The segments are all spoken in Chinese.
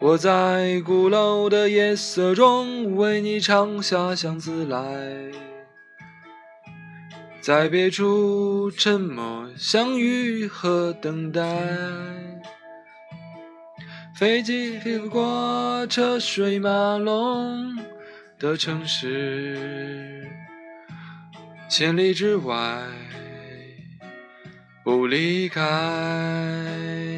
我在鼓楼的夜色中为你唱下巷子来，在别处沉默相遇和等待。飞机飞不过车水马龙的城市，千里之外不离开。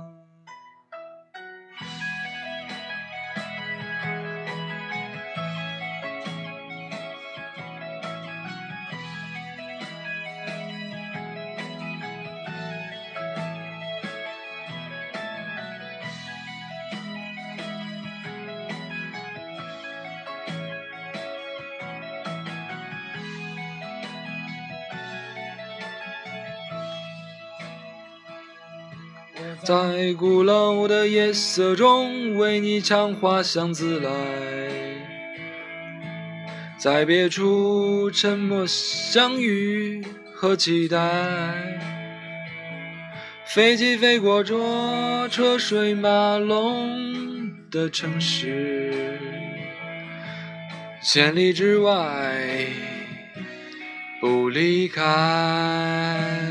在鼓楼的夜色中，为你唱花香自来。在别处沉默相遇和期待。飞机飞过这车水马龙的城市，千里之外不离开。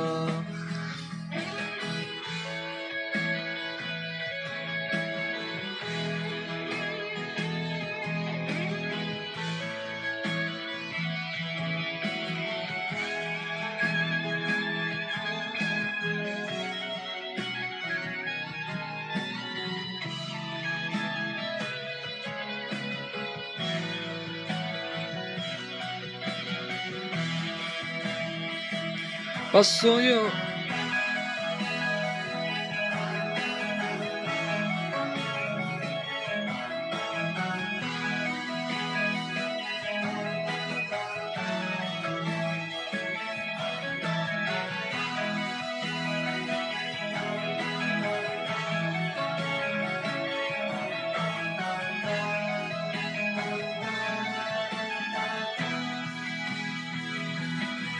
把所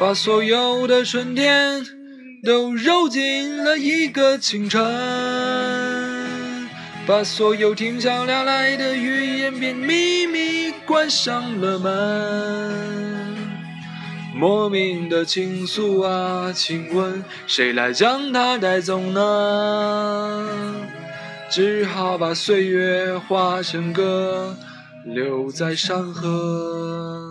把所有的春天都揉进了一个清晨，把所有停下来的语言便秘密，关上了门。莫名的情愫啊，请问谁来将它带走呢？只好把岁月化成歌，留在山河。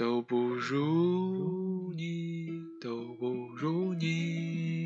都不如你。都不如你。